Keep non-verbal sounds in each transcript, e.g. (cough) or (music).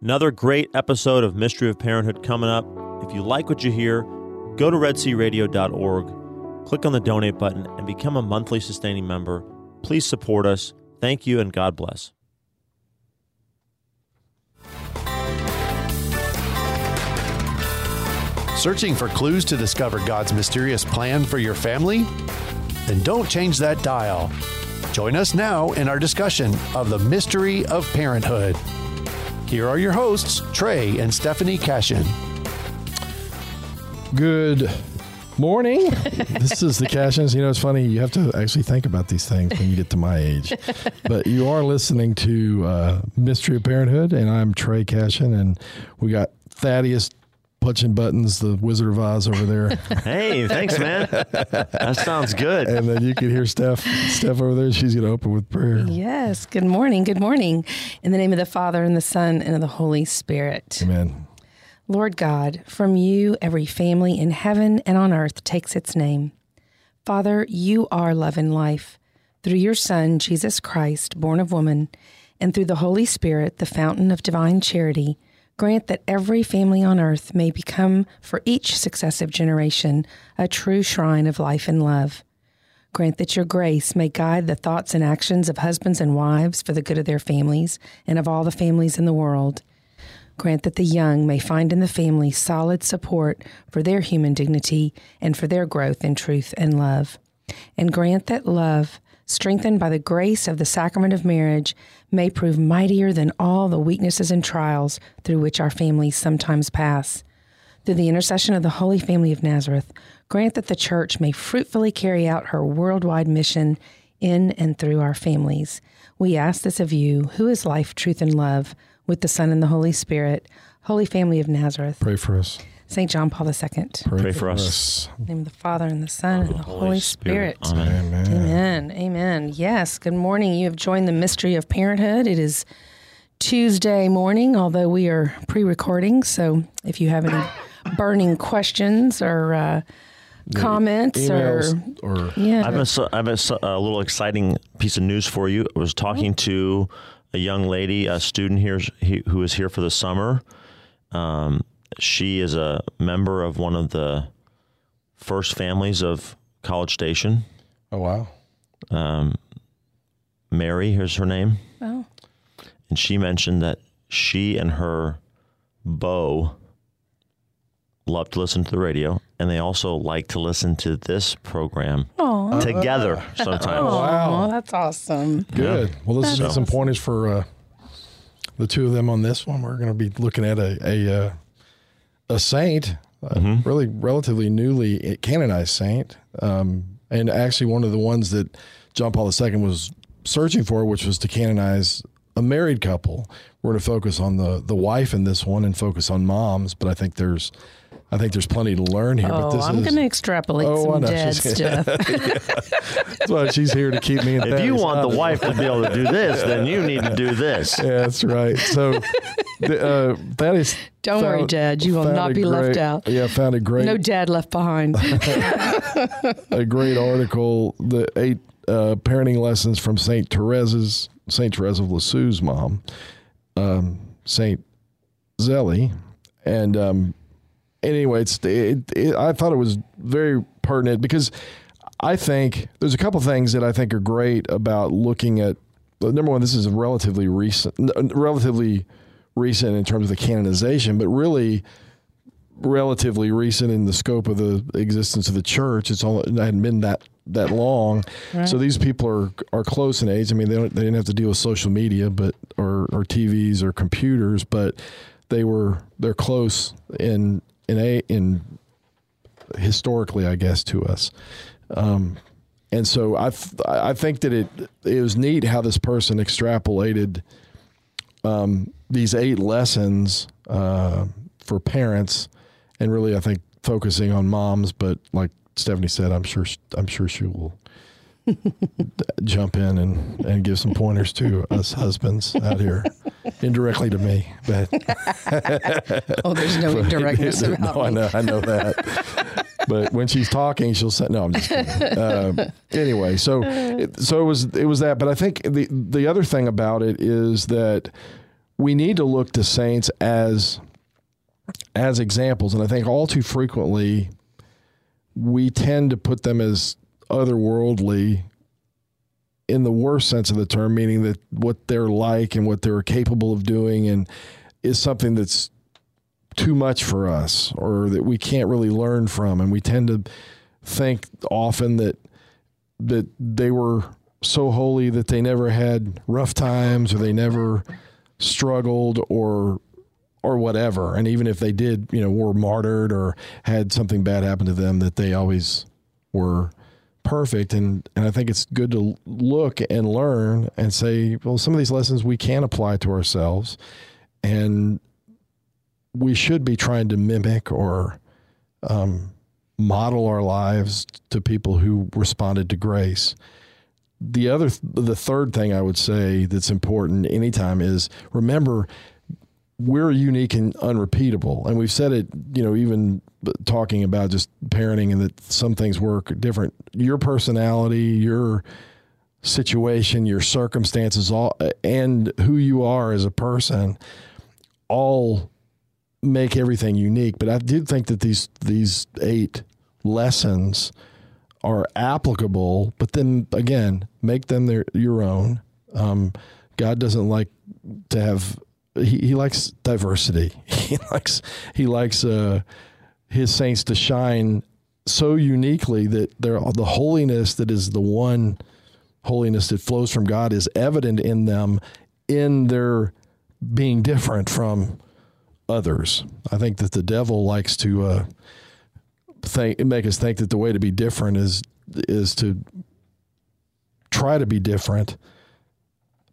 Another great episode of Mystery of Parenthood coming up. If you like what you hear, go to redsearadio.org, click on the donate button, and become a monthly sustaining member. Please support us. Thank you, and God bless. Searching for clues to discover God's mysterious plan for your family? Then don't change that dial. Join us now in our discussion of the mystery of parenthood. Here are your hosts, Trey and Stephanie Cashin. Good morning. (laughs) this is the Cashins. You know, it's funny. You have to actually think about these things when you get to my age. But you are listening to uh, Mystery of Parenthood, and I'm Trey Cashin, and we got Thaddeus punching buttons, the Wizard of Oz over there. (laughs) Hey, thanks, man. that sounds good. and then you can hear Steph, Steph over there. She's going to open with prayer. Yes. Good morning. Good morning. In the name of the Father and the Son and of the Holy Spirit. Amen. Lord God, from you every family in heaven and on earth takes its name. Father, you are love and life. Through your Son, Jesus Christ, born of woman, and through the Holy Spirit, the fountain of divine charity, grant that every family on earth may become, for each successive generation, a true shrine of life and love. Grant that your grace may guide the thoughts and actions of husbands and wives for the good of their families and of all the families in the world. Grant that the young may find in the family solid support for their human dignity and for their growth in truth and love. And grant that love, strengthened by the grace of the sacrament of marriage, may prove mightier than all the weaknesses and trials through which our families sometimes pass. Through the intercession of the Holy Family of Nazareth, grant that the Church may fruitfully carry out her worldwide mission in and through our families. We ask this of you, who is life, truth, and love, with the Son and the Holy Spirit, Holy Family of Nazareth, Pray for us. St. John Paul II. Pray for us. In the name of the Father and the Son and the Holy, Spirit. Amen. Amen. Amen. Amen. Yes. Good morning. You have joined the mystery of parenthood. It is Tuesday morning, although we are pre recording. So if you have any burning questions or uh, comments or. or Yeah. I have, a, s- I have a, s- a little exciting piece of news for you. I was talking to a young lady, a student here he- who is here for the summer. Um, she is a member of one of the first families of College Station. oh wow, Um, Mary, here's her name. Oh. And she mentioned that she and her beau love to listen to the radio, and they also like to listen to this program Aw. together (laughs) sometimes. wow. Oh, that's awesome. Good. Well, let's That's get some awesome. pointers for uh, the two of them on this one. We're going to be looking at a a, uh, a saint, a really relatively newly canonized saint, um, and actually one of the ones that John Paul II was searching for, which was to canonize a married couple. We're going to focus on the the wife in this one and focus on moms, but I think there's I think there's plenty to learn here. but Oh, this I'm going to extrapolate Oh, some know. dead She's- stuff. (laughs) that's why she's here to keep me in. If you want the wife to be able to do this, then you need to do this. (laughs) Yeah, that's right. So the, uh, that is. (laughs) Don't worry, Dad. You will not be left out. Yeah, found a great No dad left behind. (laughs) a great article. The eight uh, parenting lessons from Saint Teresa's Saint Teresa of Lisieux's mom, um, Saint Zélie, and um, anyway, it's it, it, I thought it was very pertinent because I think there's a couple things that I think are great about looking at. Number one, this is a relatively recent, n- relatively recent in terms of the canonization, but really relatively recent in the scope of the existence of the church. It's all it hadn't been that that long. So these people are are close in age. I mean, they don't, they didn't have to deal with social media, but or or TVs or computers, but they were they're close in in a in historically, I guess, to us. Um, and so I th- I think that it it was neat how this person extrapolated um, these eight lessons uh, for parents, and really I think focusing on moms. But like Stephanie said, I'm sure I'm sure she will (laughs) jump in and, and give some pointers to us husbands out here, (laughs) indirectly to me. But (laughs) oh, there's no indirectness about no, I know, I know that. but when she's talking, she'll say, "No, I'm just kidding." Um, anyway, so it, so it was it was that. But I think the the other thing about it is that we need to look to saints as as examples, and I think all too frequently we tend to put them as otherworldly in the worst sense of the term, meaning that what they're like and what they're capable of doing and is something that's too much for us or that we can't really learn from. And we tend to think often that that they were so holy that they never had rough times or they never struggled or or whatever. And even if they did, you know, were martyred or had something bad happen to them, that they always were perfect. And and I think it's good to look and learn and say, well, some of these lessons we can apply to ourselves, and we should be trying to mimic or um, model our lives to people who responded to grace. The other, the third thing I would say that's important anytime is remember we're unique and unrepeatable. And we've said it, you know, even talking about just parenting and that some things work different. Your personality, your situation, your circumstances, all and who you are as a person, all make everything unique. But I do think that these these eight lessons are applicable. But then again, make them their your own. Um, God doesn't like to have he, he likes diversity. (laughs) He likes he likes uh, his saints to shine so uniquely that they're, the holiness that is the one holiness that flows from God is evident in them in their being different from others. I think that the devil likes to uh, think make us think that the way to be different is is to try to be different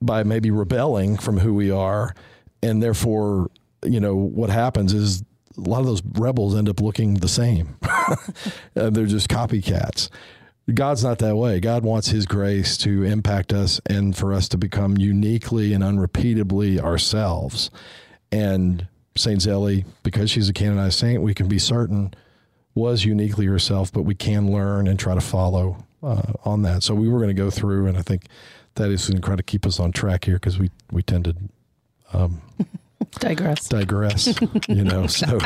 by maybe rebelling from who we are and therefore, you know, what happens is a lot of those rebels end up looking the same. (laughs) Uh, they're just copycats. God's not that way. God wants His grace to impact us and for us to become uniquely and unrepeatably ourselves. And Saint Zélie, because she's a canonized saint, we can be certain was uniquely herself, but we can learn and try to follow uh, on that. So we were going to go through, and I think that is going to try to keep us on track here because we we tend to um, (laughs) digress. Digress. You know, (laughs) so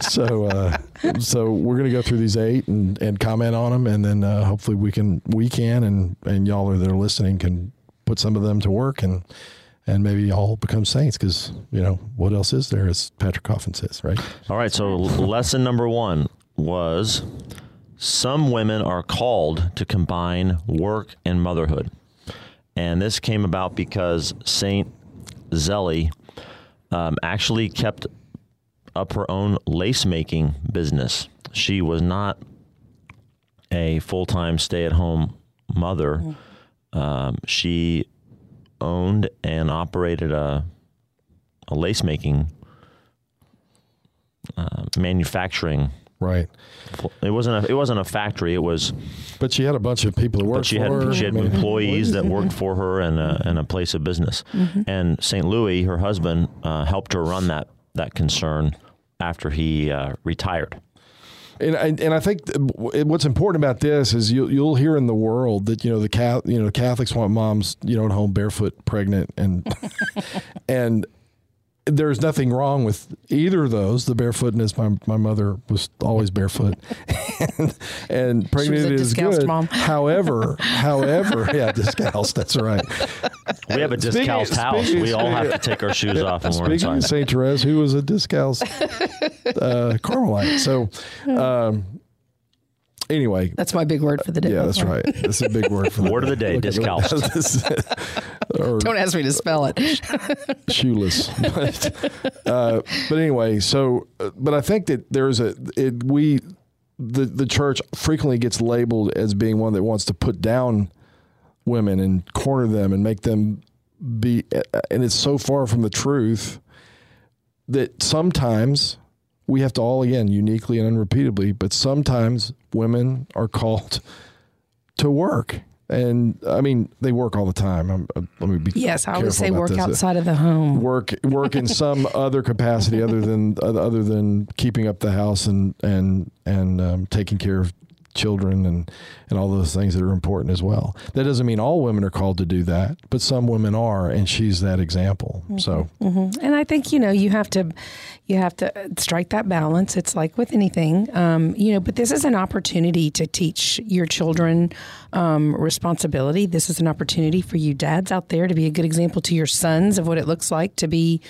so uh, so we're going to go through these eight and, and comment on them, and then uh, hopefully we can we can and and y'all are there listening can put some of them to work and and maybe y'all become saints because you know what else is there as Patrick Coffin says, right? All right. So lesson number one was some women are called to combine work and motherhood. And this came about because Saint Zélie um, actually kept up her own lace making business. She was not a full time stay at home mother. Mm. Um, she owned and operated a, a lace making uh, manufacturing Right. It wasn't a, it wasn't a factory. It was. But she had a bunch of people that worked she for had, her. She had (laughs) employees that worked (laughs) for her and a, and a place of business. Mm-hmm. And St. Louis, her husband, uh, helped her run that that concern after he uh, retired. And I, and I think what's important about this is you, you'll hear in the world that you know the you know Catholics want moms you know at home barefoot, pregnant, and (laughs) and there's nothing wrong with either of those. The barefootness, my my mother was always barefoot, (laughs) and, and pregnant is good. Mom. (laughs) However, however, (laughs) yeah, discalced. That's right. We have a discalced house. Speaking, we all have to take our shoes off when we're inside. Saint Therese, who was a discalced uh, Carmelite, so. Um, anyway, that's my big word for the day. Yeah, that's right. That's a big word for the word day. of the day. Discalced. (laughs) Don't ask me to spell it. (laughs) shoeless. But, uh, but anyway, so uh, but I think that there's a it, we the the church frequently gets labeled as being one that wants to put down women and corner them and make them be uh, and it's so far from the truth that sometimes we have to all again uniquely and unrepeatably but sometimes women are called (laughs) to work and I mean they work all the time. I'm, uh, let me be yes. I would say work this. outside of the home. Work work in some (laughs) other capacity other than other than keeping up the house and and and um, taking care of children and and all those things that are important as well. That doesn't mean all women are called to do that, but some women are, and she's that example. So, And I think you know you have to you have to strike that balance. It's like with anything, um, you know. But this is an opportunity to teach your children um, responsibility. This is an opportunity for you dads out there to be a good example to your sons of what it looks like to be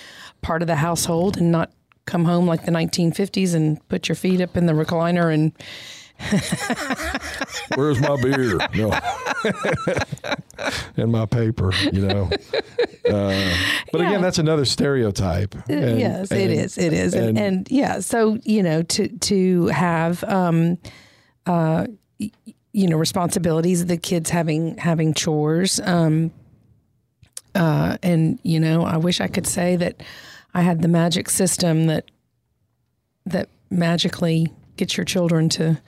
part of the household and not come home like the 1950s and put your feet up in the recliner and (laughs) where's my beer? No, (laughs) and my paper. You know. Uh, but Yeah. again, that's another stereotype. And- yes, it and- is. It is, and, and- and, yeah. So you know, to to have um, uh, you know, responsibilities. Of the kids having having chores. Um, uh, and you know, I wish I could say that I had the magic system that that magically gets your children to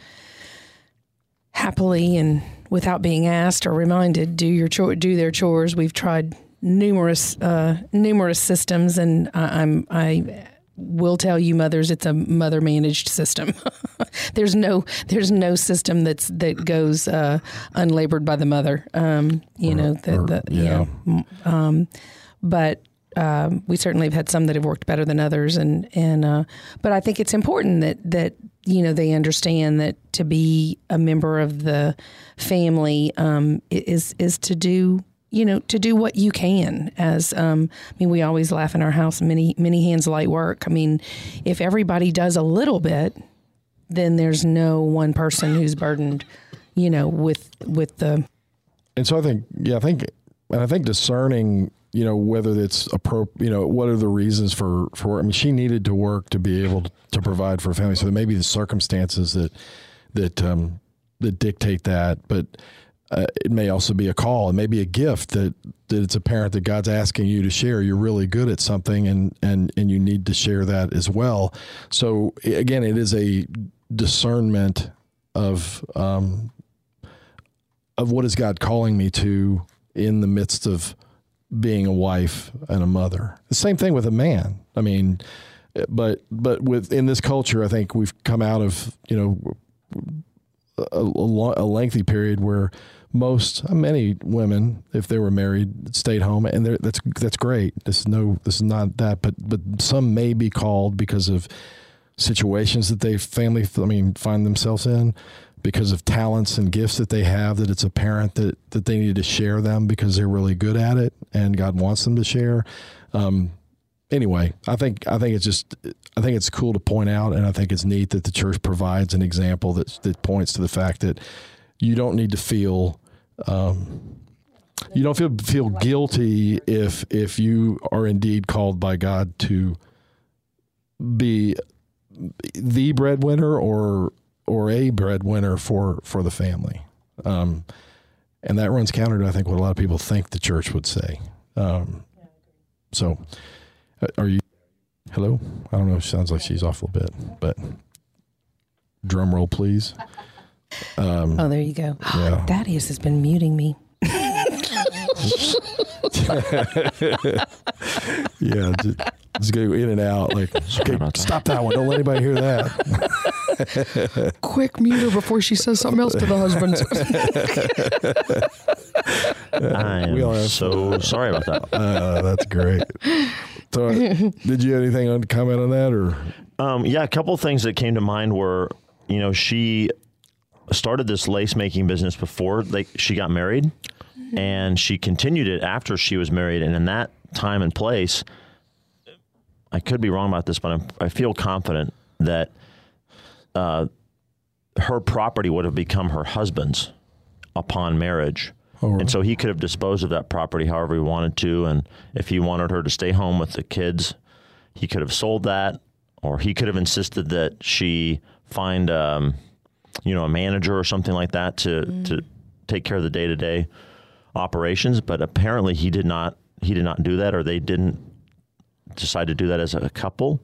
happily and without being asked or reminded do your chore, do their chores. We've tried numerous uh, numerous systems, and I, I'm I will tell you, mothers, it's a mother managed system. (laughs) there's no there's no system that's that goes uh, unlabored by the mother. Um, you know, the, or- the, yeah. yeah. Um, but um, we certainly have had some that have worked better than others, and and uh, but I think it's important that that you know they understand that to be a member of the family um, is is to do you know to do what you can as um, I mean we always laugh in our house many many hands light work. I mean if everybody does a little bit then there's no one person who's burdened you know with with the and so I think, yeah, I think, and I think discerning, you know, whether it's appropriate, you know, what are the reasons for for? I mean, she needed to work to be able to, provide for a family, so there may be the circumstances that that um, that dictate that, but. Uh, it may also be a call. It may be a gift that, that it's apparent that God's asking you to share. You're really good at something, and and and you need to share that as well. So again, it is a discernment of um, of what is God calling me to in the midst of being a wife and a mother. The same thing with a man. I mean, but but with in this culture, I think we've come out of you know a, a, a lengthy period where most many women, if they were married, stayed home, and that's that's great. This is no, this is not that, but but some may be called because of situations that they family, I mean, find themselves in because of talents and gifts that they have that it's apparent that that they need to share them because they're really good at it and God wants them to share. Um, anyway, I think I think it's just I think it's cool to point out, and I think it's neat that the church provides an example that that points to the fact that you don't need to feel. Um, you don't feel feel guilty if if you are indeed called by God to be the breadwinner or or a breadwinner for for the family, um, and that runs counter to I think what a lot of people think the church would say. Um, so, uh, are you? Hello, I don't know. It sounds like she's off a little bit, but drum roll, please. Um, oh there you go (gasps) Yeah. (gasps) Thaddeus has been muting me (laughs) yeah, just, just go in and out. Like, okay, stop that one. Don't let anybody hear that. (laughs) quick mute her before she says something else to the husband I We all am have- so sorry about that. Uh, (laughs) that's great. So, did you have anything on comment on that, or Um, yeah, a couple of things that came to mind were, you know, she started this lace making business before they, she got married, and she continued it after she was married. And in that time and place, I could be wrong about this, but I'm, I feel confident that uh, her property would have become her husband's upon marriage. Oh, And so he could have disposed of that property however he wanted to. And if he wanted her to stay home with the kids, he could have sold that, or he could have insisted that she find, um, you know, a manager or something like that to to take care of the day to day operations. But apparently, he did not. He did not do that, or they didn't decide to do that as a couple.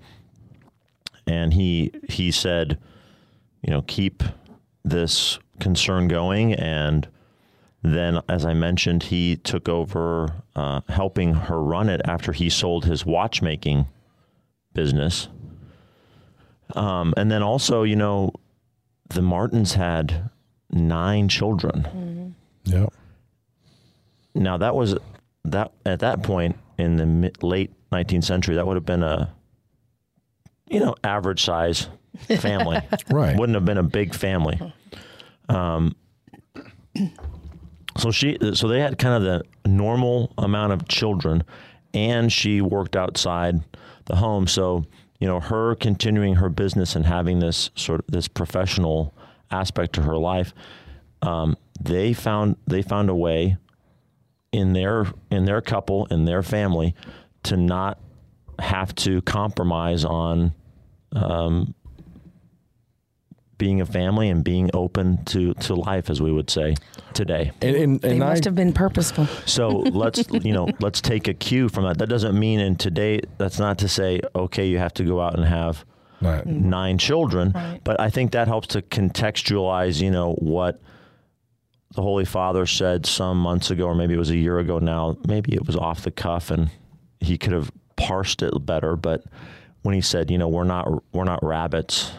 And he he said, you know, keep this concern going and then, as I mentioned, he took over uh, helping her run it after he sold his watchmaking business. Um, and then also, you know, the Martins had nine children. Yeah. Now that was that at that point in the mid, late 19th century, that would have been a you know average size family. (laughs) Right. Wouldn't have been a big family. Um, so she, so they had kind of the normal amount of children, and she worked outside the home. So you know, her continuing her business and having this sort of this professional aspect to her life, um, they found they found a way in their in their couple in their family to not have to compromise on um, being a family and being open to, to life, as we would say today. And, and, They and I, must have been purposeful. So (laughs) let's you know let's take a cue from that. That doesn't mean in today. That's not to say okay, you have to go out and have Right. Mm-hmm. nine children. Right. But I think that helps to contextualize, you know, what the Holy Father said some months ago, or maybe it was a year ago now. Maybe it was off the cuff, and he could have parsed it better. But when he said, you know, we're not we're not rabbits.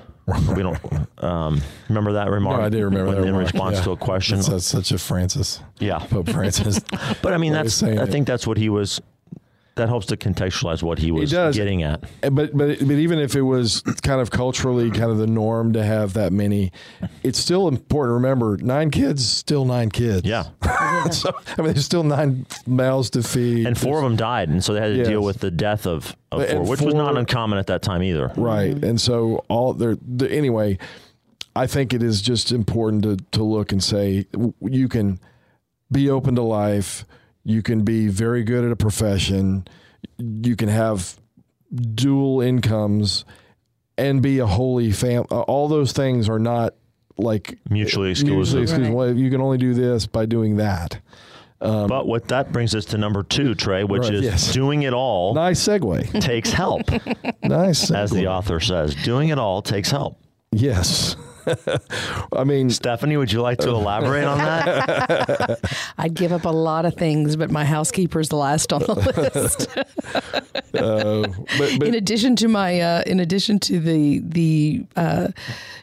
We don't um, remember that remark. No, I do remember When- that in remark, response yeah. to a question. That's, that's such a Francis, yeah, Pope Francis. (laughs) but I mean, that's saying I it. think that's what he was. That helps to contextualize what he was getting at. but but but even if it was kind of culturally kind of the norm to have that many, it's still important to remember nine kids, still nine kids. Yeah, (laughs) so I mean, there's still nine mouths to feed. and four of them died, and so they had to Yes. deal with the death of, of four, which was not uncommon at that time either. Right. And so all there the, anyway, I think it is just important to to look and say you can be open to life, you can be very good at a profession, you can have dual incomes and be a holy fam uh, all those things are not like Mutually exclusive. mutually exclusive. Right. You can only do this by doing that. But what that brings us to number two, Trey, which Right, is yes. doing it all Nice segue. takes help, (laughs) nice. as the author says. Doing it all takes help. Yes. I mean, Stephanie, would you like to elaborate on that? (laughs) I'd give up a lot of things, but my housekeeper's the last on the list. (laughs) uh, but, but in addition to my, uh, in addition to the the uh,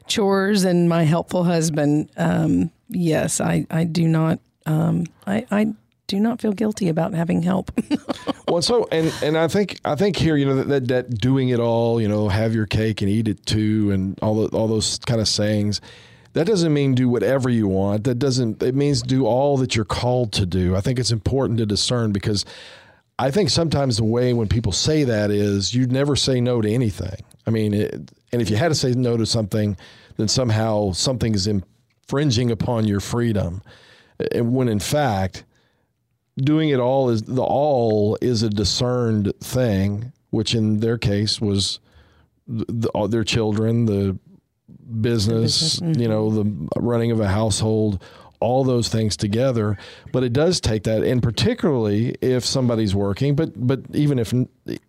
chores and my helpful husband, um, yes, I I do not, um, I I do not feel guilty about having help. (laughs) Well, so and and I think I think here, you know, that, that that doing it all, you know, have your cake and eat it too, and all the, all those kind of sayings. That doesn't mean do whatever you want. That doesn't. It means do all that you're called to do. I think it's important to discern because I think sometimes the way when people say that is you'd never say no to anything. I mean, it, and if you had to say no to something, then somehow something is infringing upon your freedom. When in fact, doing it all is the all is a discerned thing, which in their case was the, the, their children, the business, business, you mm-hmm. know, the running of a household, all those things together. But it does take that, and particularly if somebody's working, but but even if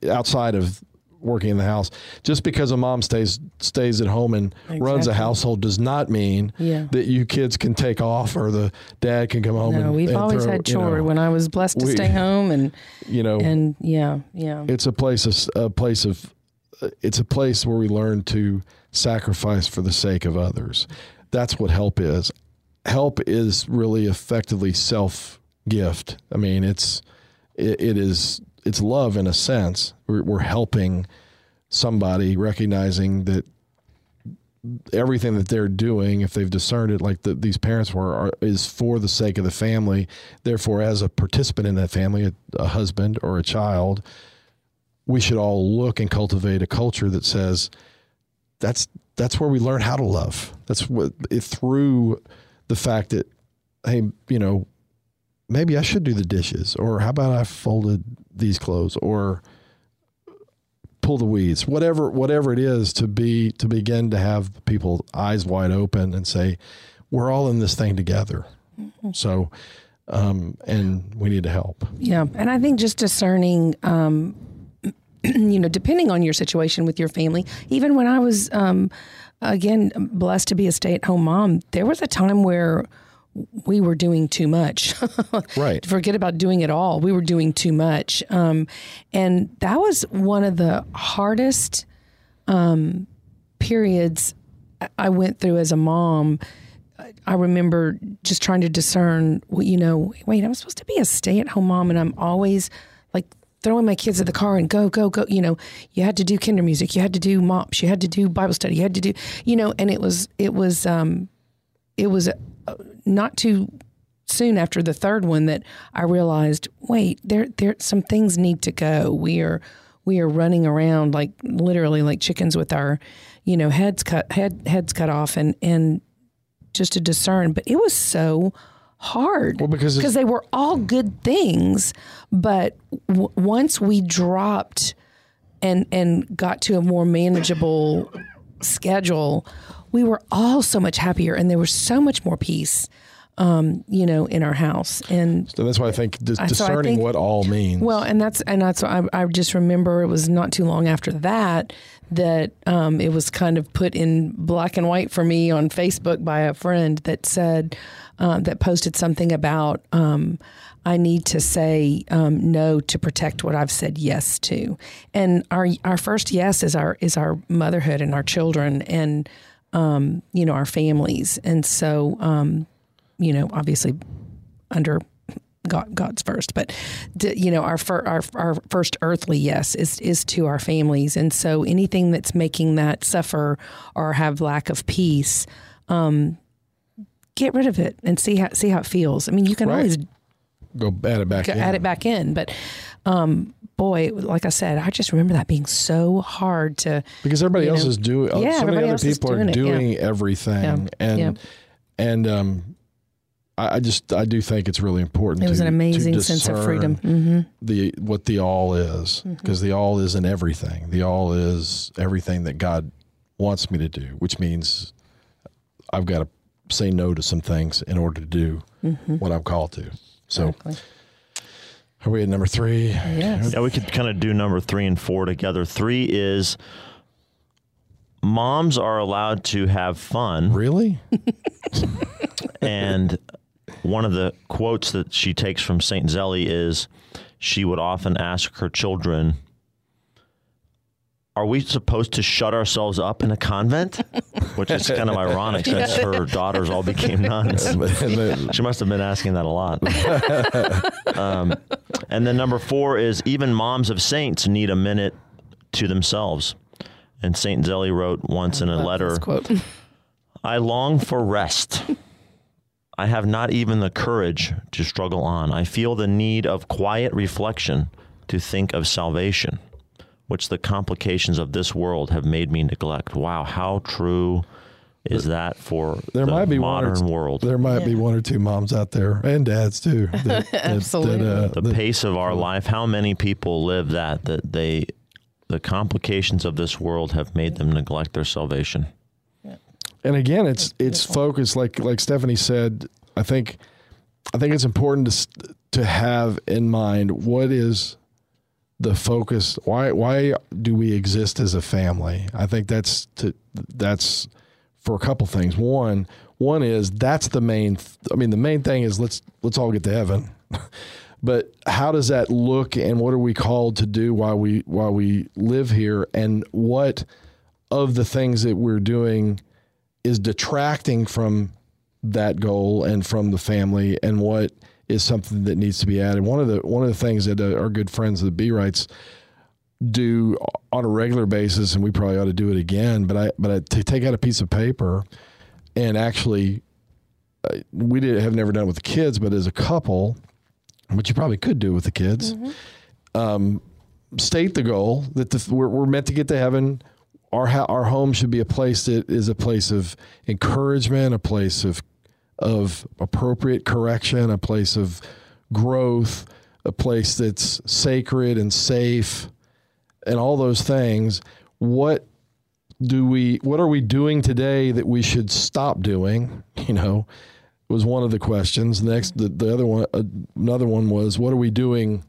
outside of working in the house, just because a mom stays stays at home and runs a household does not mean Yeah. that you kids can take off or the dad can come home. no, and, we've and always throw, had you know, when I was blessed to we- stay home, and (laughs) you know, and yeah, yeah, it's a place of a place of uh, it's a place where we learn to sacrifice for the sake of others. That's what help is. Help is really effectively self gift. I mean, it's it, it is it's love in a sense. We're, we're helping somebody, recognizing that everything that they're doing, if they've discerned it, like the, these parents were, are, is for the sake of the family. Therefore, as a participant in that family, a, a husband or a child, we should all look and cultivate a culture that says that's that's where we learn how to love. That's what it, through the fact that hey, you know, maybe I should do the dishes, or how about I folded these clothes, or pull the weeds, whatever whatever it is to be to begin to have people eyes wide open and say, we're all in this thing together. So, um, and we need to help. yeah. And I think just discerning, um, (clears throat) you know, depending on your situation with your family. Even when I was, um, again, blessed to be a stay-at-home mom, there was a time where we were doing too much. (laughs) Right. Forget about doing it all. We were doing too much. Um, and that was one of the hardest um, periods I went through as a mom I remember just trying to discern, you know, wait, I'm supposed to be a stay at home mom, and I'm always like throwing my kids in the car and go, go, go. You know, you had to do Kindermusik, you had to do MOPS, you had to do Bible study, you had to do, you know, and it was, it was, um, it was not too soon after the third one that I realized, wait, there, there, some things need to go. We are, we are running around like literally like chickens with our, you know, heads cut, head, heads cut off, and and just to discern. But it was so hard Well, because because they were all good things, but w- once we dropped and and got to a more manageable schedule, we were all so much happier, and there was so much more peace. Um, you know, in our house, and So that's why I think dis- so I discerning think- what all means. well, and that's and that's I, I just remember it was not too long after that that um, it was kind of put in black and white for me on Facebook by a friend that said um, that posted something about um, I need to say um, no to protect what I've said yes to, and our our first yes is our is our motherhood and our children and um, you know our families, and so um, you know obviously under God, God's first, but you know our, fir- our our first earthly yes is is to our families, and so anything that's making that suffer or have lack of peace, um, get rid of it and see how see how it feels. I mean, you can Right. always Go add it back in. add it back in, but um, boy, like I said, I just remember that being so hard to. because everybody else know. is doing. Yeah, so many other people are doing it, yeah. doing everything, Yeah, and yeah. and um, I, I just I do think it's really important. It was to- an amazing sense of freedom. discern hmm The what the all is, Mm-hmm. because the all is in everything. The all is everything that God wants me to do, which means I've got to say no to some things in order to do what I'm called to. So, Exactly. are we at number three? Yes. Yeah, we could kind of do number three and four together. Three is moms are allowed to have fun. Really? (laughs) and one of the quotes that she takes from St. Zélie is she would often ask her children, Are we supposed to shut ourselves up in a convent? Which is kind of (laughs) ironic since her daughters all became nuns. (laughs) She must have been asking that a lot. um, and then number four is even moms of saints need a minute to themselves. And St. Zélie wrote once in a letter quote. I long for rest. I have not even the courage to struggle on. I feel the need of quiet reflection to think of salvation, which the complications of this world have made me neglect. Wow, how true is that for there the might be one or modern two- world? There might be one or two moms out there and dads too. That, (laughs) that- Absolutely. That, uh, the that- pace of our life, how many people live that that they the complications of this world have made them neglect their salvation. and again, it's it's focused like like Stephanie said. I think I think it's important to to have in mind what is the focus. Why why do we exist as a family? I think that's to that's for a couple things. One one is that's the main. th- I mean, the main thing is let's let's all get to heaven. (laughs) but how does that look, and what are we called to do while we while we live here, and what of the things that we're doing is detracting from that goal and from the family and what is something that needs to be added. One of the one of the things that uh, our good friends of the B rights do on a regular basis, and we probably ought to do it again. But I but I, to take out a piece of paper and actually, uh, we did have never done it with the kids, but as a couple, which you probably could do with the kids, um, state the goal that the, we're, we're meant to get to heaven. Our our home should be a place that is a place of encouragement, a place of of appropriate correction, a place of growth, a place that's sacred and safe, and all those things. What do we? What are we doing today that we should stop doing? (laughs) You know, was one of the questions. Next, the, the other one, uh, another one was, what are we doing?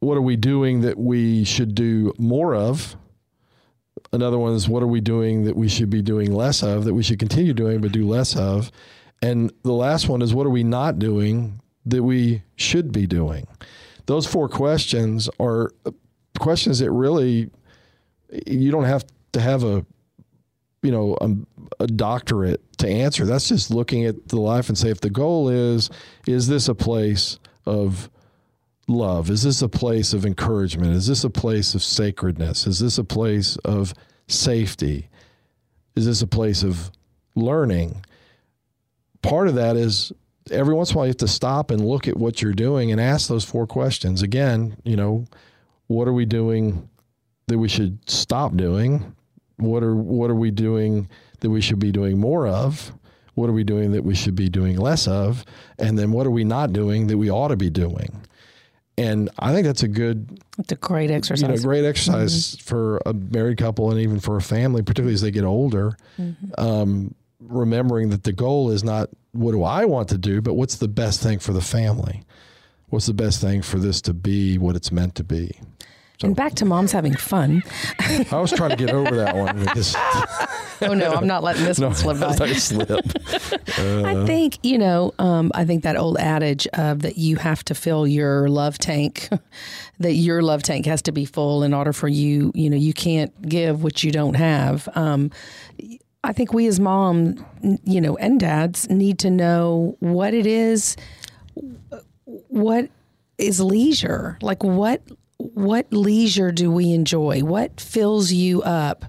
What are we doing that we should do more of? Another one is, what are we doing that we should be doing less of, that we should continue doing but do less of? And the last one is, what are we not doing that we should be doing? Those four questions are questions that really you don't have to have a you know, a, a doctorate to answer. That's just looking at the life and say, if the goal is, is this a place of love? Is this a place of encouragement? Is this a place of sacredness? Is this a place of safety? Is this a place of learning? Part of that is every once in a while you have to stop and look at what you're doing and ask those four questions. Again, you know, what are we doing that we should stop doing? What are what are we doing that we should be doing more of? What are we doing that we should be doing less of? And then what are we not doing that we ought to be doing? And I think that's a good It's a great exercise. you know, great exercise for a married couple and even for a family, particularly as they get older. Um, remembering that the goal is not what do I want to do, but what's the best thing for the family? What's the best thing for this to be what it's meant to be? And back to moms having fun. I was trying to get over that one. Because, (laughs) Oh no, I'm not letting this no, one slip (laughs) by. I let it slip. (laughs) I think you know. Um, I think that old adage of that you have to fill your love tank, that your love tank has to be full in order for you. You know, you can't give what you don't have. Um, I think we as mom, you know, and dads need to know what it is. What is leisure? Like what? What leisure do we enjoy? What fills you up?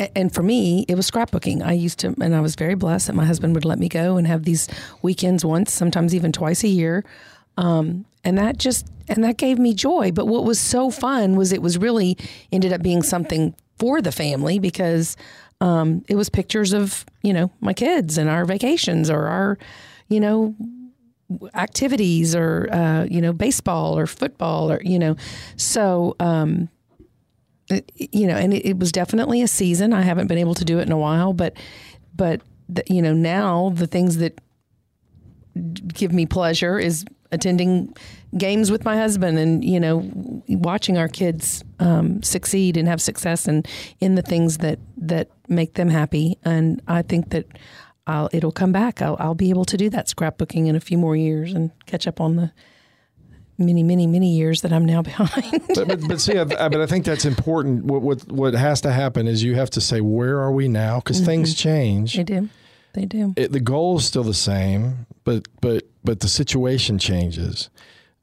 A- and for me, it was scrapbooking. I used to, and I was very blessed that my husband would let me go and have these weekends once, sometimes even twice a year. Um, and that just, and that gave me joy. But what was so fun was it was really ended up being something for the family because um, it was pictures of, you know, my kids and our vacations or our, you know, activities or, uh, you know, baseball or football or, you know, so, um, you know, and it, it was definitely a season. I haven't been able to do it in a while, but, but the, you know, now the things that give me pleasure is attending games with my husband and you know watching our kids um, succeed and have success and in the things that that make them happy. And I think that I'll, it'll come back. I'll, I'll be able to do that scrapbooking in a few more years and catch up on the many, many, many years that I'm now (laughs) behind. but, but, but see, I, I- but I think that's important. What, what what has to happen is you have to say, where are we now? Because things change. they do. They do. it, the goal is still the same, but but but the situation changes.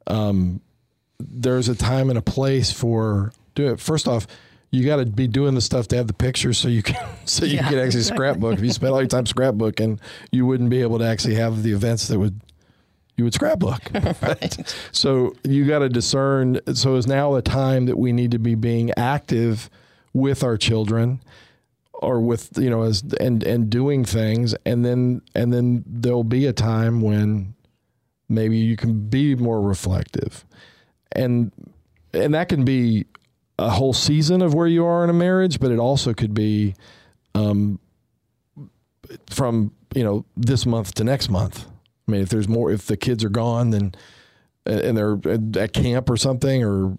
Um, there's a time and a place for do it. First off, you got to be doing the stuff to have the pictures, so you can (laughs) so you Yeah, can actually scrapbook. If you spend all your time scrapbooking, you wouldn't be able to actually have the events that would you would scrapbook. (laughs) right. So you got to discern. So is now a time that we need to be being active with our children or with you know as and and doing things and then and then there'll be a time when maybe you can be more reflective and and that can be a whole season of where you are in a marriage but it also could be um from you know this month to next month i mean if there's more if the kids are gone then and they're at camp or something or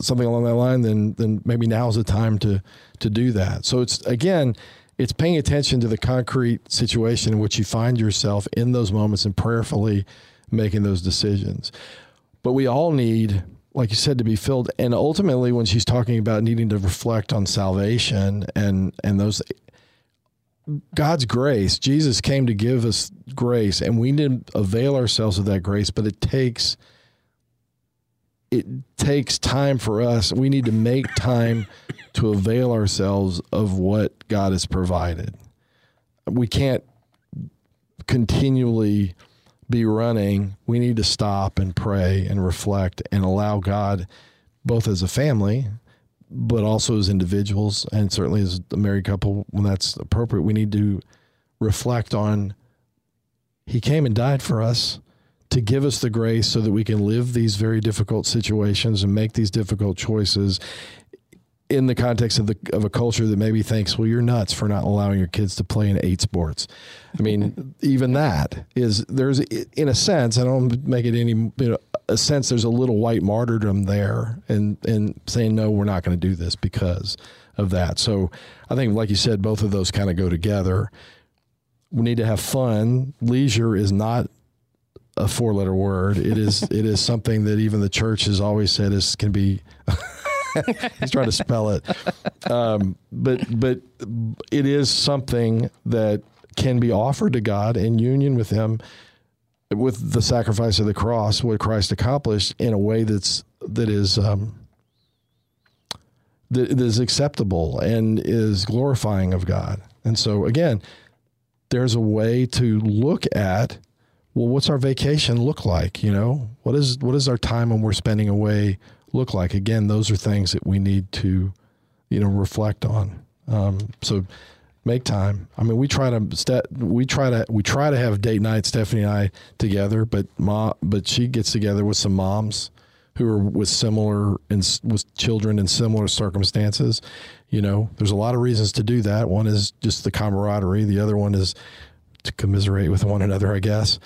something along that line, then then maybe now's the time to to do that. So it's again, it's paying attention to the concrete situation in which you find yourself in those moments and prayerfully making those decisions. But we all need, like you said, to be filled. And ultimately, when she's talking about needing to reflect on salvation and and those God's grace, Jesus came to give us grace, and we need to avail ourselves of that grace. But it takes it takes time for us. We need to make time to avail ourselves of what God has provided. We can't continually be running. We need to stop and pray and reflect and allow God, both as a family, but also as individuals, and certainly as a married couple, when that's appropriate, we need to reflect on He came and died for us to give us the grace so that we can live these very difficult situations and make these difficult choices in the context of the of a culture that maybe thinks, well, you're nuts for not allowing your kids to play in eight sports. I mean, (laughs) even that is there's in a sense, I don't make it any you know, a sense. There's a little white martyrdom there, and and saying no, we're not going to do this because of that. So I think, like you said, both of those kind of go together. We need to have fun. Leisure is not a four letter word. It is it is something that even the church has always said is can be (laughs) (laughs) He's trying to spell it. Um, but but it is something that can be offered to God in union with Him, with the sacrifice of the cross, what Christ accomplished, in a way that's that is um, that is acceptable and is glorifying of God. And so again, there's a way to look at well, what's our vacation look like? You know, what is what is our time when we're spending away look like? Again, those are things that we need to, you know, reflect on. Um, so make time. I mean, we try to we try to we try to have date night, Stephanie and I together, but ma, but she gets together with some moms who are with similar and with children in similar circumstances. You know, there's a lot of reasons to do that. One is just the camaraderie. The other one is to commiserate with one another, I guess.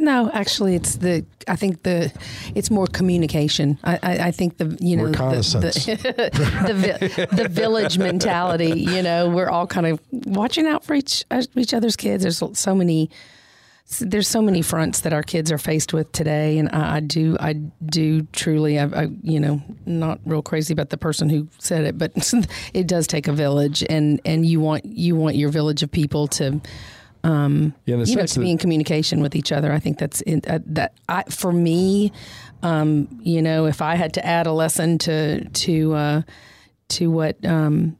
No, actually, it's the. I think the. It's more communication. I, I, I think the you know Reconnaissance. the the, (laughs) the, the village mentality. You know, we're all kind of watching out for each uh, each other's kids. There's so many. There's so many fronts that our kids are faced with today, and I, I do, I do truly, I, I, you know, not real crazy about the person who said it, but (laughs) it does take a village, and and you want you want your village of people to um, yeah, you know, to be in communication with each other. I think that's in, uh, that I, for me, um, you know, if I had to add a lesson to to uh, to what um,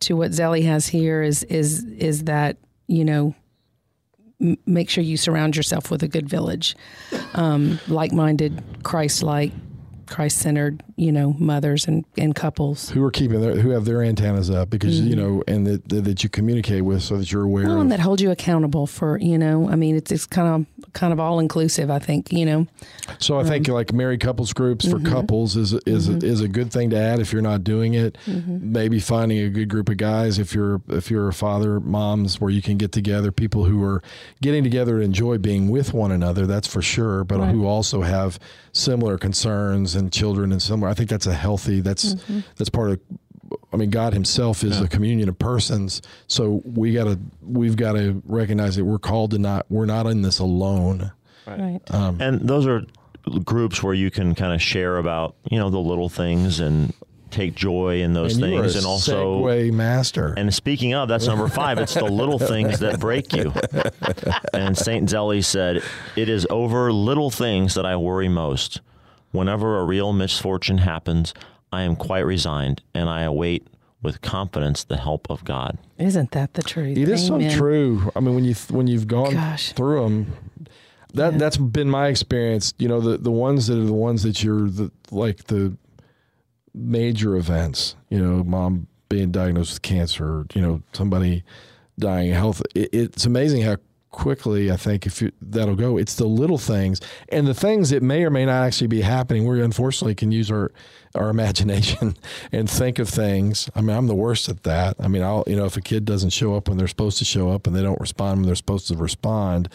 to what Zélie has here is is is that you know m- make sure you surround yourself with a good village, um, like minded, Christ like Christ centered, you know, mothers and, and couples who are keeping their who have their antennas up because mm-hmm. you know, and that that you communicate with so that you're aware. Well, and that hold you accountable for you know. I mean, it's it's kind of kind of all inclusive. I think you know. So I think um, like married couples groups for mm-hmm. couples is is mm-hmm. is a good thing to add if you're not doing it. Mm-hmm. Maybe finding a good group of guys if you're if you're a father moms where you can get together people who are getting together to enjoy being with one another. That's for sure, but right. who also have similar concerns and children and somewhere. I think that's a healthy. That's mm-hmm. that's part of. I mean, God Himself is yeah. a communion of persons. So we got to we've got to recognize that we're called to not we're not in this alone. Right. Um, and those are groups where you can kind of share about you know the little things and take joy in those and things and also segue master and speaking of that's number five it's the little things that break you and saint Zélie said it is over little things that i worry most Whenever a real misfortune happens, I am quite resigned and I await with confidence the help of God. Isn't that the truth? It is so true. I mean, when you when you've gone Gosh. through them, that yeah. that's been my experience. You know, the the ones that are the ones that you're the like the major events. You know, mom being diagnosed with cancer. You know, somebody dying of health. It, it's amazing how quickly, I think, if you, that'll go. It's the little things and the things that may or may not actually be happening. We unfortunately can use our our (laughs) imagination and think of things. I mean, I'm the worst at that. I mean, I'll you know if a kid doesn't show up when they're supposed to show up and they don't respond when they're supposed to respond,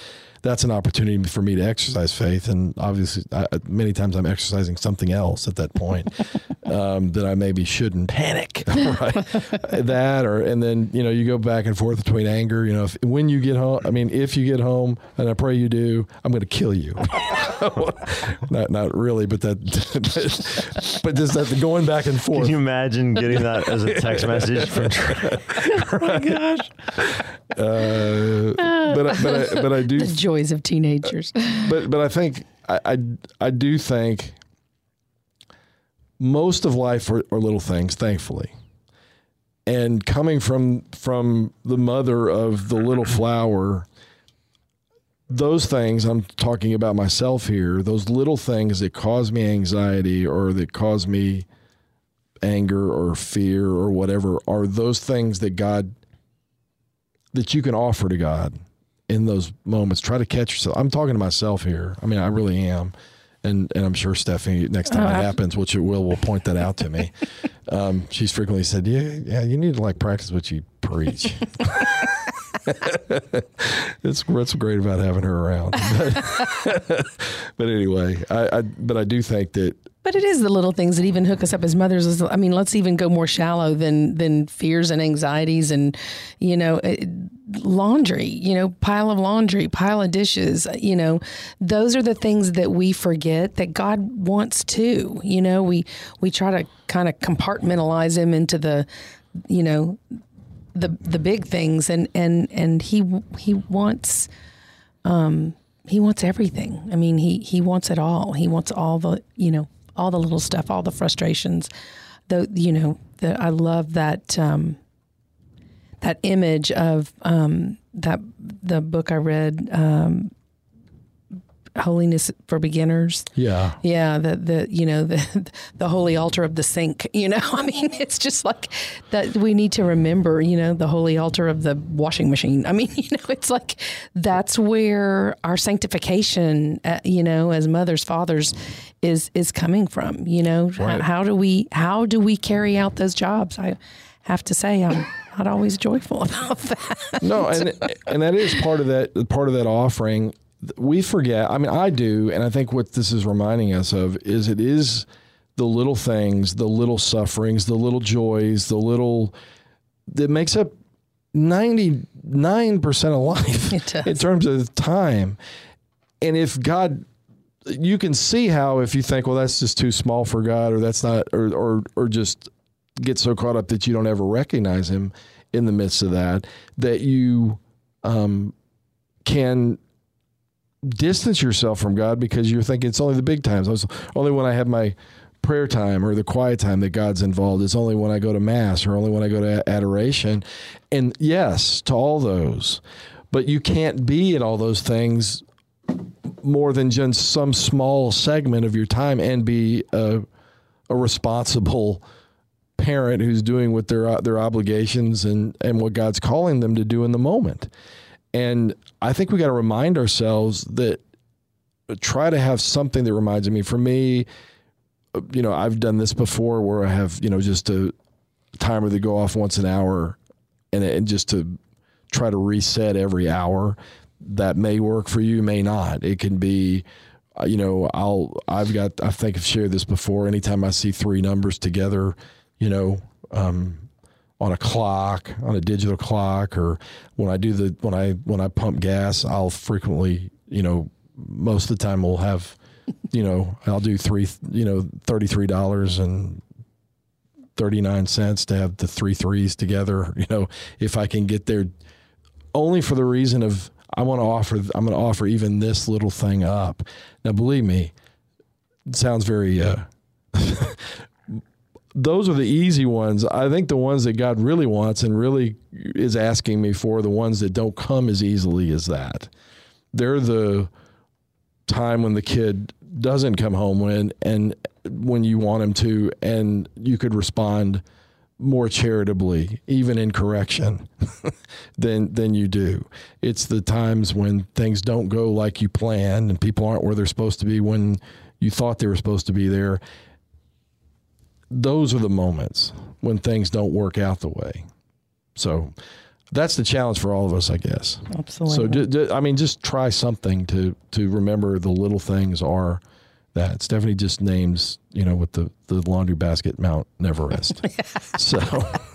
that's an opportunity for me to exercise faith. And obviously, I, many times I'm exercising something else at that point (laughs) um, that I maybe shouldn't panic, (laughs) right? that or and then you know you go back and forth between anger. You know, if, when you get home, I mean, if you get home, and I pray you do, I'm going to kill you. not not really, but that, but just that going back and forth. Can you imagine getting that as a text message from? (laughs) oh my gosh. Uh, but I, but I, but I do joys of teenagers. but but I think I, I, I do think most of life are, are, little things, thankfully. And coming from from the mother of the little flower, those things I'm talking about myself here, those little things that cause me anxiety or that cause me anger or fear or whatever are those things that God that you can offer to God in those moments. Try to catch yourself. I'm talking to myself here. I mean, I really am. And, and I'm sure Stephanie, next time oh, it happens, which it will, will point that out to me. (laughs) Um, she's frequently said, yeah, yeah, you need to like practice what you preach. (laughs) (laughs) it's what's great about having her around. but, (laughs) but anyway, I, I, but I do think that but it is the little things that even hook us up as mothers. I mean, let's even go more shallow than than fears and anxieties, and you know, eh, laundry, you know, pile of laundry, pile of dishes, you know, those are the things that we forget that God wants too. You know, we we try to kind of compartmentalize him into the, you know, the the big things and and and he he wants um he wants everything. I mean, he he wants it all. He wants all the, you know, all the little stuff, all the frustrations. The you know, the I love that um that image of um, that the book I read, um, Holiness for Beginners. Yeah. Yeah, the the you know the (laughs) the holy altar of the sink. You know, (laughs) I mean, it's just like that. We need to remember, you know, the holy altar of the washing machine. I mean, (laughs) you know, it's like that's where our sanctification, uh, you know, as mothers, fathers, is is coming from. You know, Right. how, how do we how do we carry out those jobs? I have to say, I'm not always joyful about that. no, and and that is part of that part of that offering. We forget. I mean, I do, and I think what this is reminding us of is it is the little things, the little sufferings, the little joys, the little that makes up ninety nine percent of life in terms of time. And if God, you can see how if you think, well, that's just too small for God, or that's not, or or or just get so caught up that you don't ever recognize Him in the midst of that, that you um, can distance yourself from God because you're thinking it's only the big times. It's only when I have my prayer time or the quiet time that God's involved. It's only when I go to mass or only when I go to adoration. And yes, to all those. But you can't be in all those things more than just some small segment of your time and be a, a responsible parent who's doing what their their obligations and and what God's calling them to do in the moment. And I think we got to remind ourselves that uh, try to have something that reminds me. For me, uh, you know, I've done this before where I have you know just a timer that go off once an hour, and and just to try to reset every hour. That may work for you, may not. It can be uh, you know, I'll I've got I think I've shared this before. Anytime I see three numbers together, you know, um, on a clock, on a digital clock, or when I do the when I when I pump gas, I'll frequently, you know, most of the time we'll have, you know, I'll do three, you know, thirty three dollars and 39 cents to have the three threes together (laughs) you know if i can get there only for the reason of i want to offer i'm going to offer even this little thing up. Now believe me it sounds very uh (laughs) those are the easy ones. I think the ones that god really wants and really is asking me for the ones that don't come as easily as that. They're the time when the kid doesn't come home when and when you want him to and you could respond more charitably even in correction (laughs) than than you do. It's the times when things don't go like you planned and people aren't where they're supposed to be when you thought they were supposed to be there those are the moments when things don't work out the way so that's the challenge for all of us i guess Absolutely. so, ju- ju- I mean, just try something to to remember the little things are that. Stephanie just names, you know, with the the laundry basket Mount Everest. (laughs) so,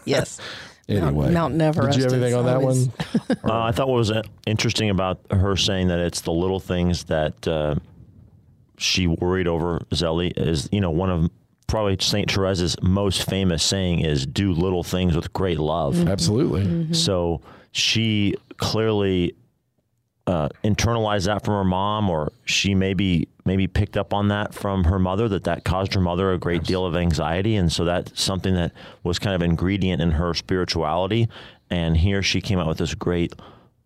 yes. (laughs) anyway, Mount Everest Did you have anything on that one? (laughs) Uh, I thought what was uh, interesting about her saying that it's the little things that uh, she worried over, Zélie, is, you know, one of probably St. Teresa's most famous saying is do little things with great love. Absolutely. So she clearly uh, internalized that from her mom, or she maybe maybe picked up on that from her mother that that caused her mother a great deal of anxiety, and so that's something that was kind of ingredient in her spirituality. And here she came out with this great,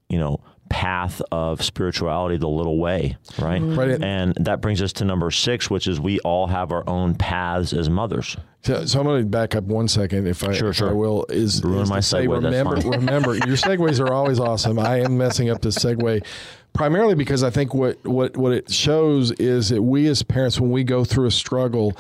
you know, path of spirituality the little way, right? Mm-hmm. Right. And that brings us to number six, which is we all have our own paths as mothers. So, so I'm going to back up one second, if I, Sure, if sure. I will. Is, Ruin is my segue, that's Remember, fine. remember, your segues are always awesome. I am messing up the segue, primarily because I think what what what it shows is that we as parents, when we go through a struggle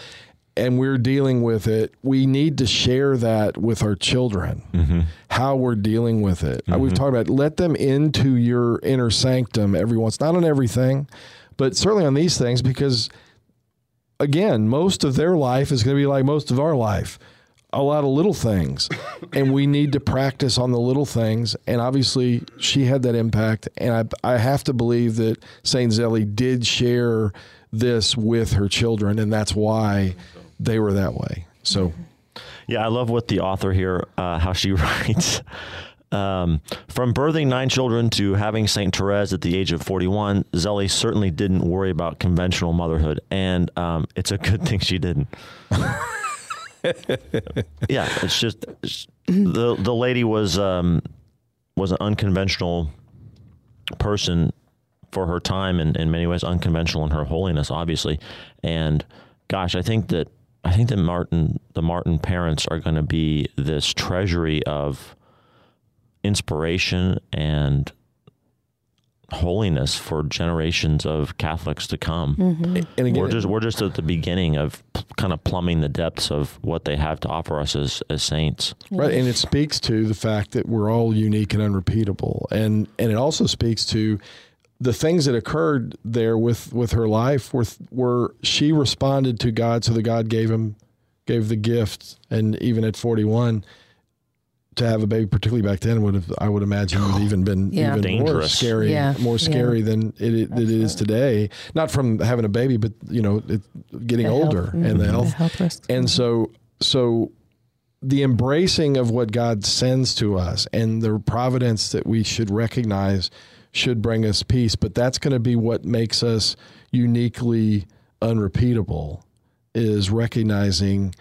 and we're dealing with it, we need to share that with our children. Mm-hmm. How we're dealing with it. Uh, We've talked about let them into your inner sanctum every once, not on everything, but certainly on these things because again, most of their life is going to be like most of our life. a lot of little things, (coughs) and we need to practice on the little things. And obviously, she had that impact, and I I have to believe that Saint Zélie did share this with her children, and that's why they were that way. So. Yeah, I love what the author here, uh, how she (laughs) writes. Um, from birthing nine children to having St. Therese at the age of 41, Zélie certainly didn't worry about conventional motherhood, and um, it's a good (laughs) thing she didn't. (laughs) yeah, it's just it's, the the lady was um, was an unconventional person for her time, and in many ways unconventional in her holiness, obviously. And gosh, I think that I think that Martin the Martin parents are going to be this treasury of inspiration and holiness for generations of Catholics to come. Mm-hmm. And again, We're just we're just at the beginning of p- kind of plumbing the depths of what they have to offer us as as saints. Right, and it speaks to the fact that we're all unique and unrepeatable, and and it also speaks to the things that occurred there with with her life, were were she responded to God, so that God gave him gave the gift, and even at forty one. To have a baby, particularly back then, would have I would imagine would have even been Yeah. even more scary, Yeah. more scary than it, it, it is today. Not from having a baby, but you know, it, getting The health. older and the Mhm. health The health risk. and so so the embracing of what God sends to us and the providence that we should recognize should bring us peace, but that's going to be what makes us uniquely unrepeatable is recognizing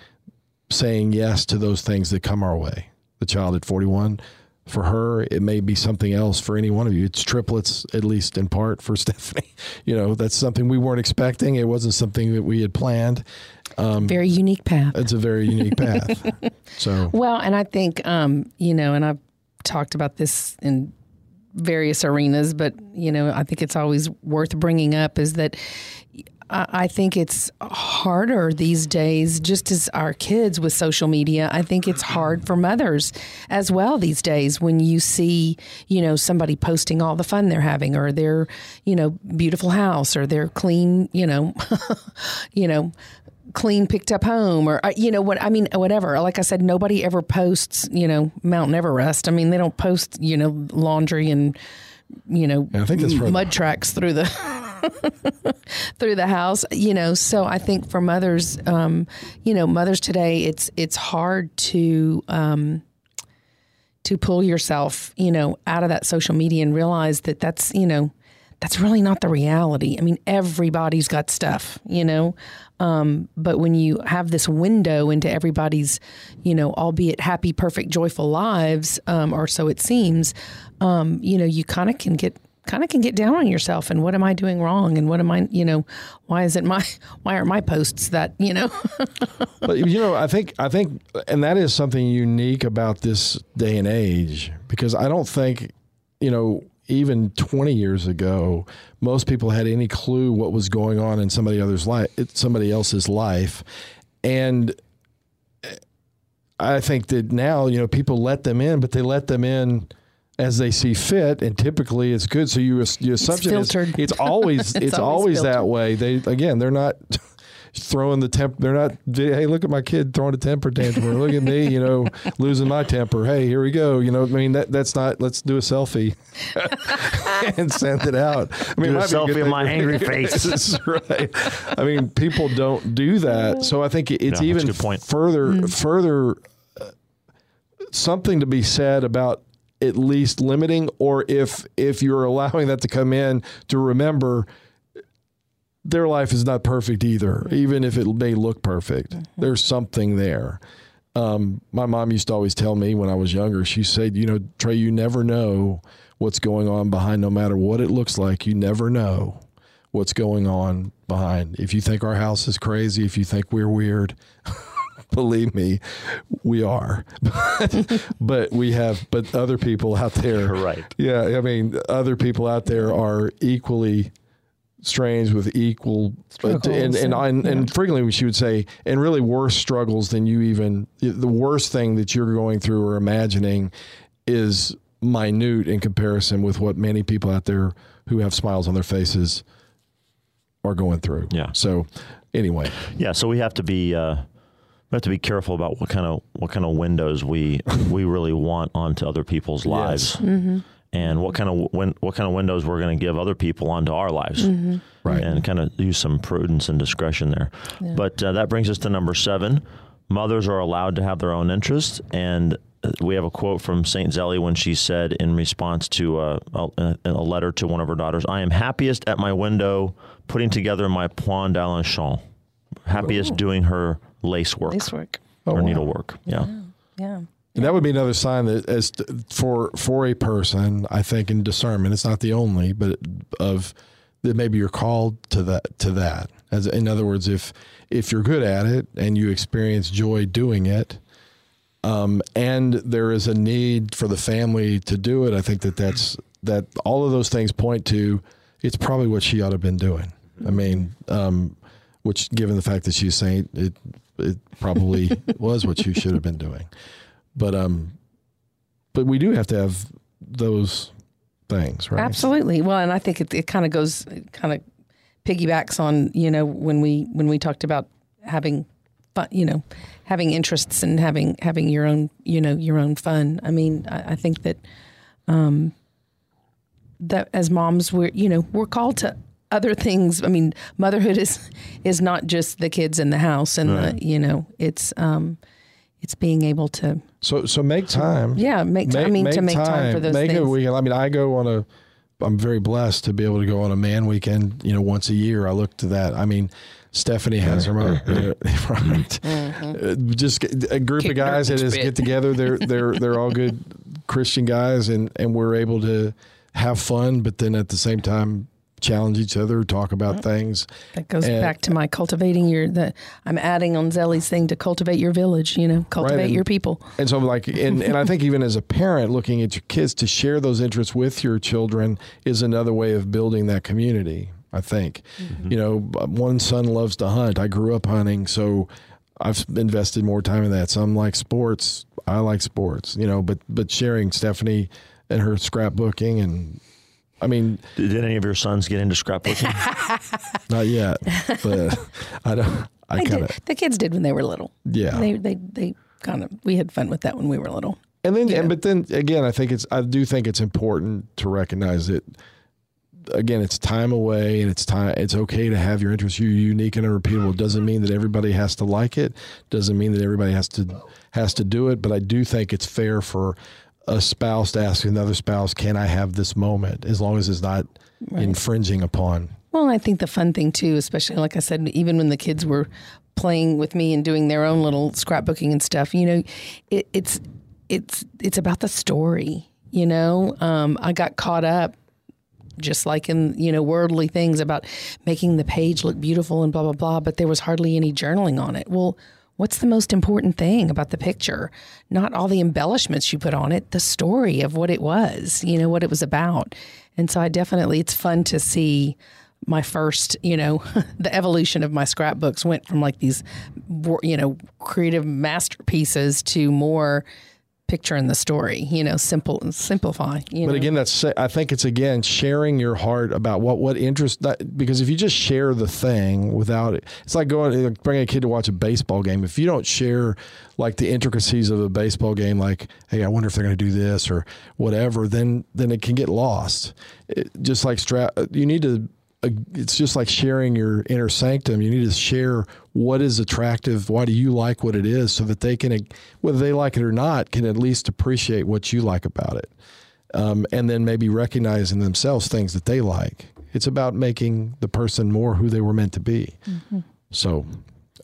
saying yes to those things that come our way. The child at 41 for her, it may be something else for any one of you. It's triplets, at least in part for (laughs) Stephanie. You know, that's something we weren't expecting. It wasn't something that we had planned. Very unique path. It's a very unique path. (laughs) So Well, and I think, um, you know, and I've talked about this in various arenas, but, you know, I think it's always worth bringing up is that I think it's harder these days, just as our kids with social media. I think it's hard for mothers as well these days when you see, you know, somebody posting all the fun they're having or their, you know, beautiful house or their clean, you know, (laughs) you know, clean picked up home or uh, you know what I mean whatever like I said nobody ever posts you know Mount Everest I mean they don't post you know laundry and you know I think that's mud tracks through the (laughs) through the house you know so I think for mothers um you know mothers today it's it's hard to um to pull yourself you know out of that social media and realize that that's you know that's really not the reality. I mean, everybody's got stuff, you know. Um, but when you have this window into everybody's, you know, albeit happy, perfect, joyful lives, um, or so it seems, um, you know, you kind of can get kind of can get down on yourself and what am I doing wrong and what am I, you know, why is it my (laughs) why aren't my posts that, you know? (laughs) but you know, I think I think and that is something unique about this day and age because I don't think, you know, even 20 years ago, most people had any clue what was going on in somebody other's life, somebody else's life. And I think that now, you know, people let them in, but they let them in as they see fit, and typically it's good. So you you assumption is filtered. it's always (laughs) it's, It's always, always that way. They again, they're not throwing the temp. They're not. Hey, look at my kid throwing a temper tantrum. Or look at me, you know, (laughs) losing my temper. Hey, here we go. You know, I mean that that's not. Let's do a selfie (laughs) and send it out. I mean, Do a selfie good of my angry (laughs) face. That's right. I mean, people don't do that. So I think it's Yeah, that's a even good point. further further uh, something to be said about at least limiting or if if you're allowing that to come in to remember their life is not perfect either even if it may look perfect there's something there um, my mom used to always tell me when i was younger she said you know trey you never know what's going on behind no matter what it looks like you never know what's going on behind if you think our house is crazy if you think we're weird (laughs) believe me, we are. (laughs) but we have, but other people out there, Right. Yeah, I mean, other people out there are equally strange with equal, but, and and, and, and frequently she would say, and really worse struggles than you even. The worst thing that you're going through or imagining is minute in comparison with what many people out there who have smiles on their faces are going through. Yeah. So, anyway. Yeah, so we have to be uh, we have to be careful about what kind of what kind of windows we we really want onto other people's lives, and what kind of win, what kind of windows we're going to give other people onto our lives, Right. and kind of use some prudence and discretion there. But uh, that brings us to number seven: mothers are allowed to have their own interests, and uh, we have a quote from Saint Zélie when she said in response to uh, a, a letter to one of her daughters, "I am happiest at my window, putting together my point d'Alençon." Happiest doing her lace work Lace work. Oh, or wow. needlework. Yeah. Yeah. And that would be another sign that as for for a person, I think in discernment, it's not the only, but of that maybe you're called to that to that. As in other words, if if you're good at it and you experience joy doing it, um, and there is a need for the family to do it, I think that that's that all of those things point to it's probably what she ought to have been doing. I mean, um, which given the fact that she's saint, it it probably (laughs) was what you should have been doing but um but we do have to have those things right Absolutely. Well, and I think it, it kind of goes, kind of piggybacks on, you know, when we when we talked about having fun, you know, having interests and having having your own, you know, your own fun. I mean, I, I think that um, that as moms, we're you know we're called to other things. I mean, motherhood is is not just the kids in the house, and the, you know, it's um, it's being able to so so make time yeah make, time. I mean to make time, for those make things. a weekend i mean i go on a i'm very blessed to be able to go on a man weekend you know once a year i look to that i mean Stephanie has her own, (laughs) (laughs) right? Uh, Just a group Kick of guys that just bit. get together. They're they're they're all good Christian guys, and and we're able to have fun, but then at the same time challenge each other, talk about things. That goes And- back to my cultivating your the I'm adding on Zélie's thing to cultivate your village, you know, cultivate and- your people. And so, like, and, and I think even as a parent looking at your kids to share those interests with your children is another way of building that community. I think, mm-hmm. you know, one son loves to hunt. I grew up hunting, so I've invested more time in that. Some like sports. I like sports, you know, but but sharing Stephanie and her scrapbooking and. I mean, Did any of your sons get into scrapbooking? (laughs) not yet, but I don't. I I kind of The kids did when they were little. yeah. They they they kind of we had fun with that when we were little. And then, Yeah. and, but then again, I think it's, I do think it's important to recognize that, again, it's time away and it's time, it's okay to have your interests. You're unique and unrepeatable. It doesn't mean that everybody has to like it. Doesn't mean that everybody has to, has to do it. But I do think it's fair for a spouse to ask another spouse, can I have this moment? As long as it's not infringing upon. Well, I think the fun thing too, especially like I said, even when the kids were playing with me and doing their own little scrapbooking and stuff, you know, it, it's it's it's about the story. You know, um, I got caught up just like in you know worldly things about making the page look beautiful and blah blah blah, but there was hardly any journaling on it. Well. What's the most important thing about the picture? Not all the embellishments you put on it, the story of what it was, you know, what it was about. And so I definitely, it's fun to see my first, you know, (laughs) the evolution of my scrapbooks went from like these, you know, creative masterpieces to more picture in the story, you know, simple, and simplify. You But know? again, that's I think it's again sharing your heart about what what interest that because if you just share the thing without it, it's like going like bringing a kid to watch a baseball game. If you don't share like the intricacies of a baseball game, like hey, I wonder if they're going to do this or whatever, then then it can get lost. It, just like strap, you need to. Uh, It's just like sharing your inner sanctum. You need to share what is attractive. Why do you like what it is, so that they can, whether they like it or not, can at least appreciate what you like about it um, and then maybe recognizing themselves things that they like. It's about making the person more who they were meant to be. So,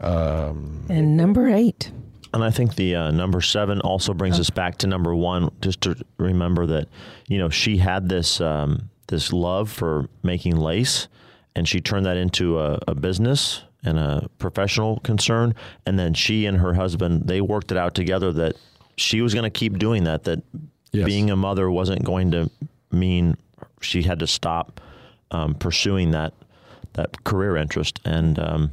um, and number eight. And I think the uh, number seven also brings us back to number one, just to remember that you know she had this um, this love for making lace, and she turned that into a, a business and a professional concern. And then she and her husband they worked it out together that she was going to keep doing that. That Yes. being a mother wasn't going to mean she had to stop um, pursuing that that career interest. And um,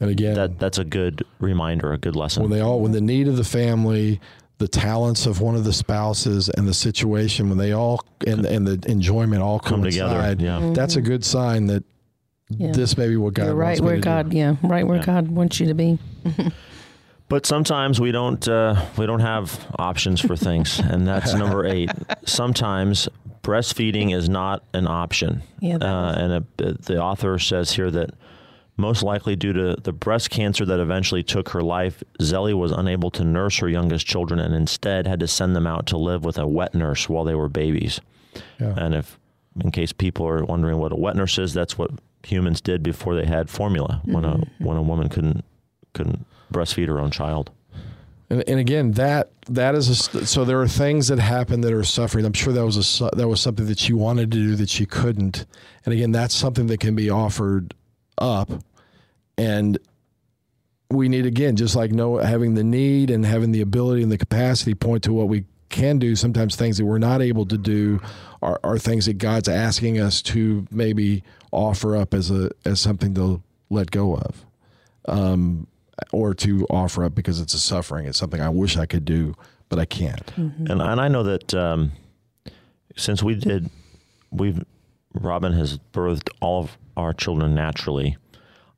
and again, that that's a good reminder, a good lesson. when they all, when the need of the family, the talents of one of the spouses, and the situation, when they all and and the enjoyment all Come together, coincide, yeah. that's a good sign that Yeah. this may be what God You're right wants me where to do. God, yeah, right where Yeah. God wants you to be. (laughs) But sometimes we don't uh, we don't have options for things, and that's number (laughs) eight. Sometimes breastfeeding is not an option. Yeah, uh, and uh the author says here that most likely due to the breast cancer that eventually took her life, Zélie was unable to nurse her youngest children and instead had to send them out to live with a wet nurse while they were babies. Yeah. And if, in case people are wondering what a wet nurse is, that's what humans did before they had formula when a mm-hmm. when a woman couldn't couldn't breastfeed her own child. And, and again, that that is a, so there are things that happen that are suffering. I'm sure that was a that was something that she wanted to do that she couldn't. And again, that's something that can be offered up. And we need again, just like know having the need and having the ability and the capacity point to what we can do. Sometimes things that we're not able to do are, are things that God's asking us to maybe offer up as a as something to let go of. Um, or to offer up because it's a suffering. It's something I wish I could do, but I can't. And and I know that um, since we did, we've Robin has birthed all of our children naturally.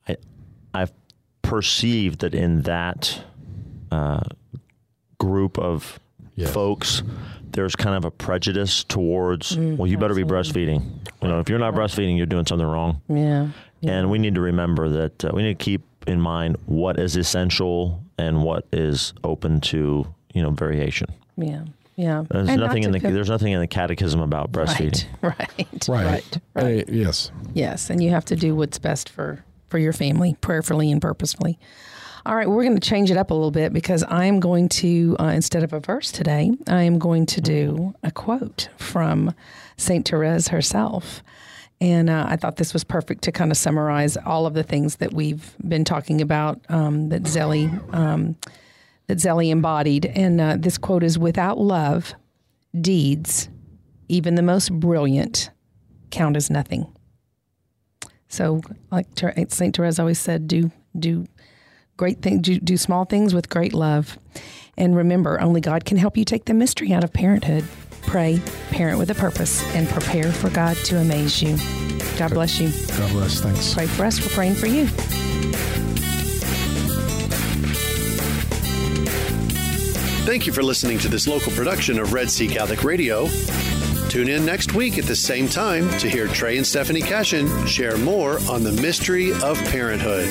I I've perceived that in that uh, group of Yes. folks, there's kind of a prejudice towards well, you better be breastfeeding. You know, if you're not breastfeeding, you're doing something wrong. Yeah. And we need to remember that uh, we need to keep in mind what is essential and what is open to you know variation. Yeah. Yeah. There's And not nothing in the feel- there's nothing in the catechism about breastfeeding. (laughs) Right. Right. Right. Right. right. Uh, yes. Yes, and you have to do what's best for for your family, prayerfully and purposefully. All right, we're going to change it up a little bit because I am going to uh, instead of a verse today, I am going to do a quote from Saint Therese herself. And uh, I thought this was perfect to kind of summarize all of the things that we've been talking about um, that Zélie um, that Zélie embodied. And uh, this quote is: "Without love, deeds, even the most brilliant, count as nothing." So, like Saint Therese always said, do do great things, do, do small things with great love, and remember, only God can help you take the mystery out of parenthood. Pray, parent with a purpose, and prepare for God to amaze you. God bless you. God bless. Thanks. Pray for us. We're praying for you. Thank you for listening to this local production of Red Sea Catholic Radio. Tune in next week at the same time to hear Trey and Stephanie Cashin share more on the mystery of parenthood.